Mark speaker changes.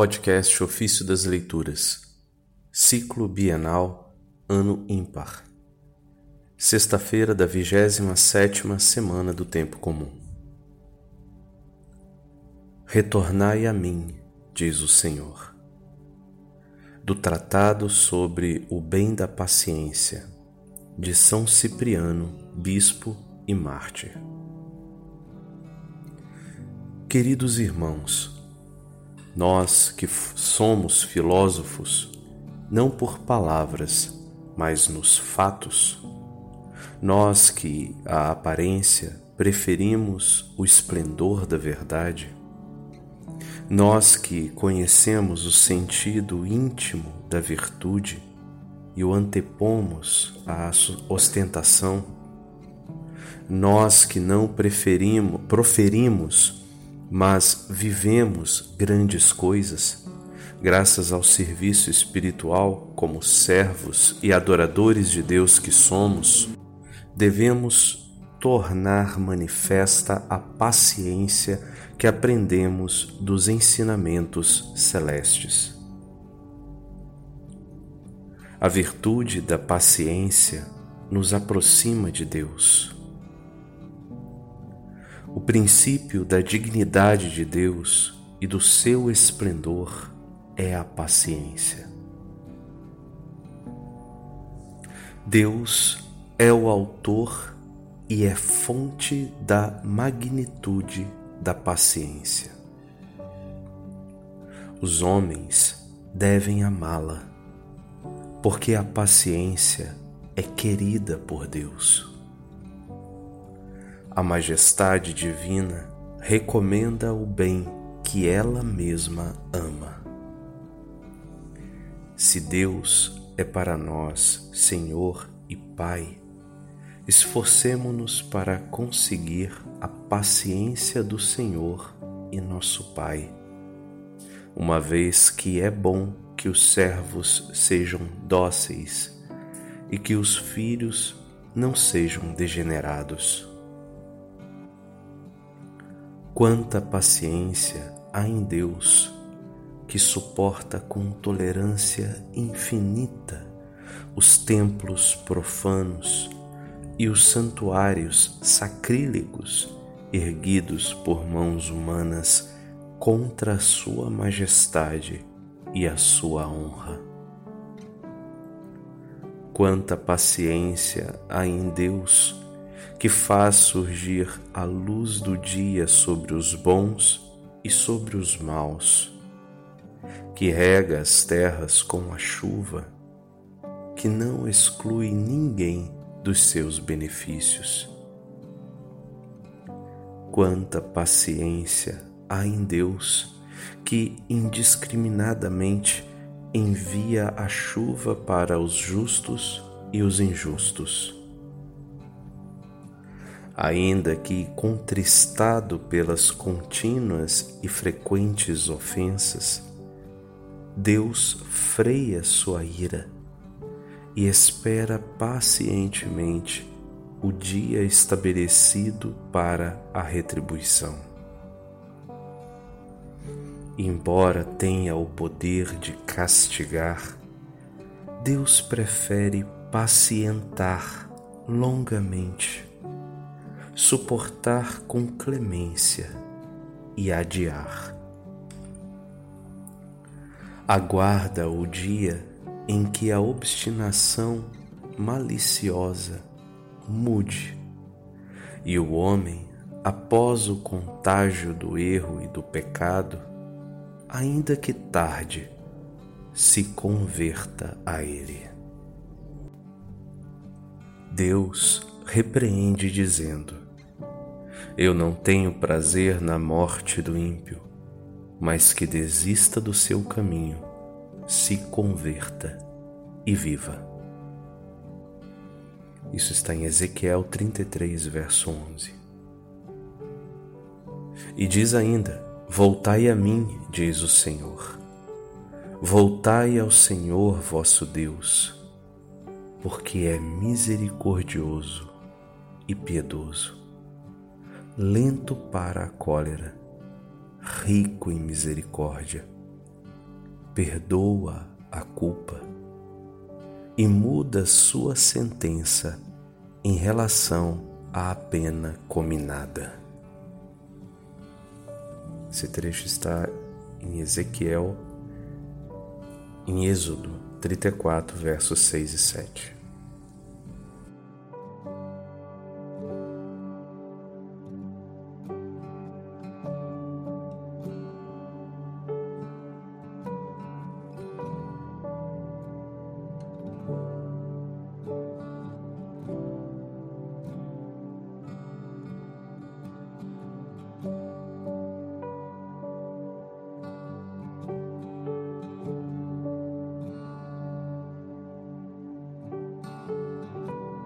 Speaker 1: Podcast Ofício das Leituras, Ciclo Bienal, Ano Ímpar. Sexta-feira da 27ª Semana do Tempo Comum. Retornai a mim, diz o Senhor. Do Tratado sobre o Bem da Paciência, de São Cipriano, Bispo e Mártir. Queridos irmãos, nós que somos filósofos, não por palavras, mas nos fatos, nós que a aparência preferimos o esplendor da verdade, nós que conhecemos o sentido íntimo da virtude e o antepomos à ostentação, nós que não preferimos, proferimos mas vivemos grandes coisas graças ao serviço espiritual como servos e adoradores de Deus que somos, devemos tornar manifesta a paciência que aprendemos dos ensinamentos celestes. A virtude da paciência nos aproxima de Deus o princípio da dignidade de Deus e do seu esplendor é a paciência. Deus é o autor e é fonte da magnitude da paciência. Os homens devem amá-la, porque a paciência é querida por Deus. A majestade divina recomenda o bem que ela mesma ama. Se Deus é para nós Senhor e Pai, esforcemo-nos para conseguir a paciência do Senhor e nosso Pai, uma vez que é bom que os servos sejam dóceis e que os filhos não sejam degenerados. Quanta paciência há em Deus que suporta com tolerância infinita os templos profanos e os santuários sacrílegos erguidos por mãos humanas contra a sua majestade e a sua honra. Quanta paciência há em Deus que faz surgir a luz do dia sobre os bons e sobre os maus, que rega as terras com a chuva, que não exclui ninguém dos seus benefícios. Quanta paciência há em Deus que indiscriminadamente envia a chuva para os justos e os injustos ainda que contristado pelas contínuas e frequentes ofensas, Deus freia sua ira e espera pacientemente o dia estabelecido para a retribuição. Embora tenha o poder de castigar, Deus prefere pacientar longamente suportar com clemência e adiar. Aguarda o dia em que a obstinação maliciosa mude e o homem, após o contágio do erro e do pecado, ainda que tarde, se converta a ele. Deus repreende, dizendo: eu não tenho prazer na morte do ímpio, mas que desista do seu caminho, se converta e viva. Isso está em Ezequiel 33, verso 11. E diz ainda: Voltai a mim, diz o Senhor. Voltai ao Senhor vosso Deus, porque é misericordioso e piedoso lento para a cólera, rico em misericórdia perdoa a culpa e muda sua sentença em relação à pena cominada. Esse trecho está em Ezequiel, em Êxodo 34, versos 6 e 7.